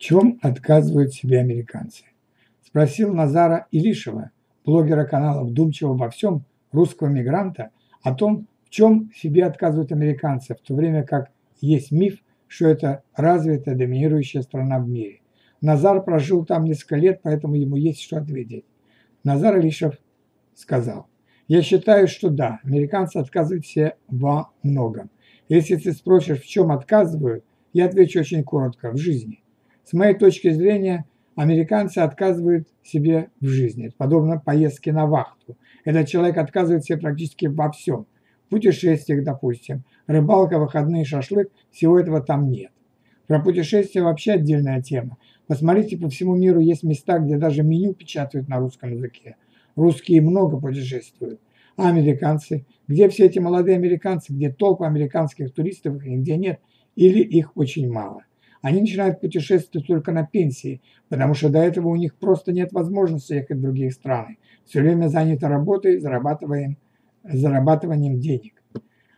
чем отказывают себе американцы? Спросил Назара Илишева, блогера канала «Вдумчиво обо всем» русского мигранта, о том, в чем себе отказывают американцы, в то время как есть миф, что это развитая доминирующая страна в мире. Назар прожил там несколько лет, поэтому ему есть что ответить. Назар Илишев сказал, я считаю, что да, американцы отказывают себе во многом. Если ты спросишь, в чем отказывают, я отвечу очень коротко – в жизни. С моей точки зрения, американцы отказывают себе в жизни. подобно поездке на вахту. Этот человек отказывает себе практически во всем. В путешествиях, допустим, рыбалка, выходные, шашлык – всего этого там нет. Про путешествия вообще отдельная тема. Посмотрите, по всему миру есть места, где даже меню печатают на русском языке. Русские много путешествуют. А американцы? Где все эти молодые американцы? Где толпы американских туристов? Нигде нет. Или их очень мало. Они начинают путешествовать только на пенсии, потому что до этого у них просто нет возможности ехать в другие страны. Все время заняты работой, зарабатываем, зарабатыванием денег.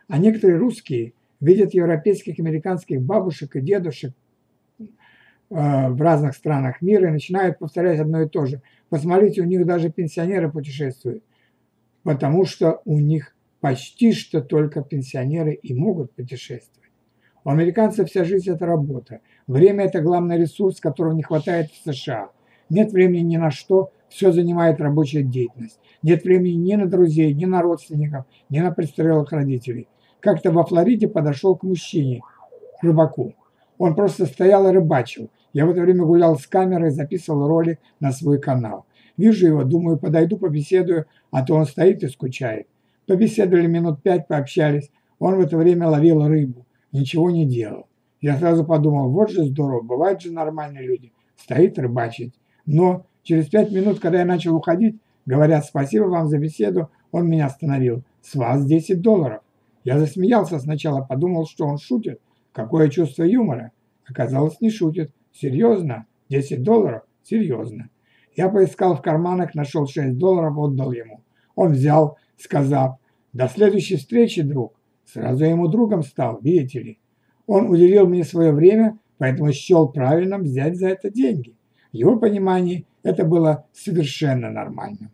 А некоторые русские видят европейских, американских бабушек и дедушек э, в разных странах мира и начинают повторять одно и то же. Посмотрите, у них даже пенсионеры путешествуют, потому что у них почти что только пенсионеры и могут путешествовать. У американцев вся жизнь – это работа. Время – это главный ресурс, которого не хватает в США. Нет времени ни на что, все занимает рабочая деятельность. Нет времени ни на друзей, ни на родственников, ни на престарелых родителей. Как-то во Флориде подошел к мужчине, рыбаку. Он просто стоял и рыбачил. Я в это время гулял с камерой, записывал ролик на свой канал. Вижу его, думаю, подойду, побеседую, а то он стоит и скучает. Побеседовали минут пять, пообщались. Он в это время ловил рыбу ничего не делал. Я сразу подумал, вот же здорово, бывают же нормальные люди, стоит рыбачить. Но через пять минут, когда я начал уходить, говорят, спасибо вам за беседу, он меня остановил. С вас 10 долларов. Я засмеялся сначала, подумал, что он шутит. Какое чувство юмора. Оказалось, не шутит. Серьезно? 10 долларов? Серьезно. Я поискал в карманах, нашел 6 долларов, отдал ему. Он взял, сказав, до следующей встречи, друг. Сразу ему другом стал, видите ли. Он уделил мне свое время, поэтому счел правильным взять за это деньги. В его понимании это было совершенно нормальным.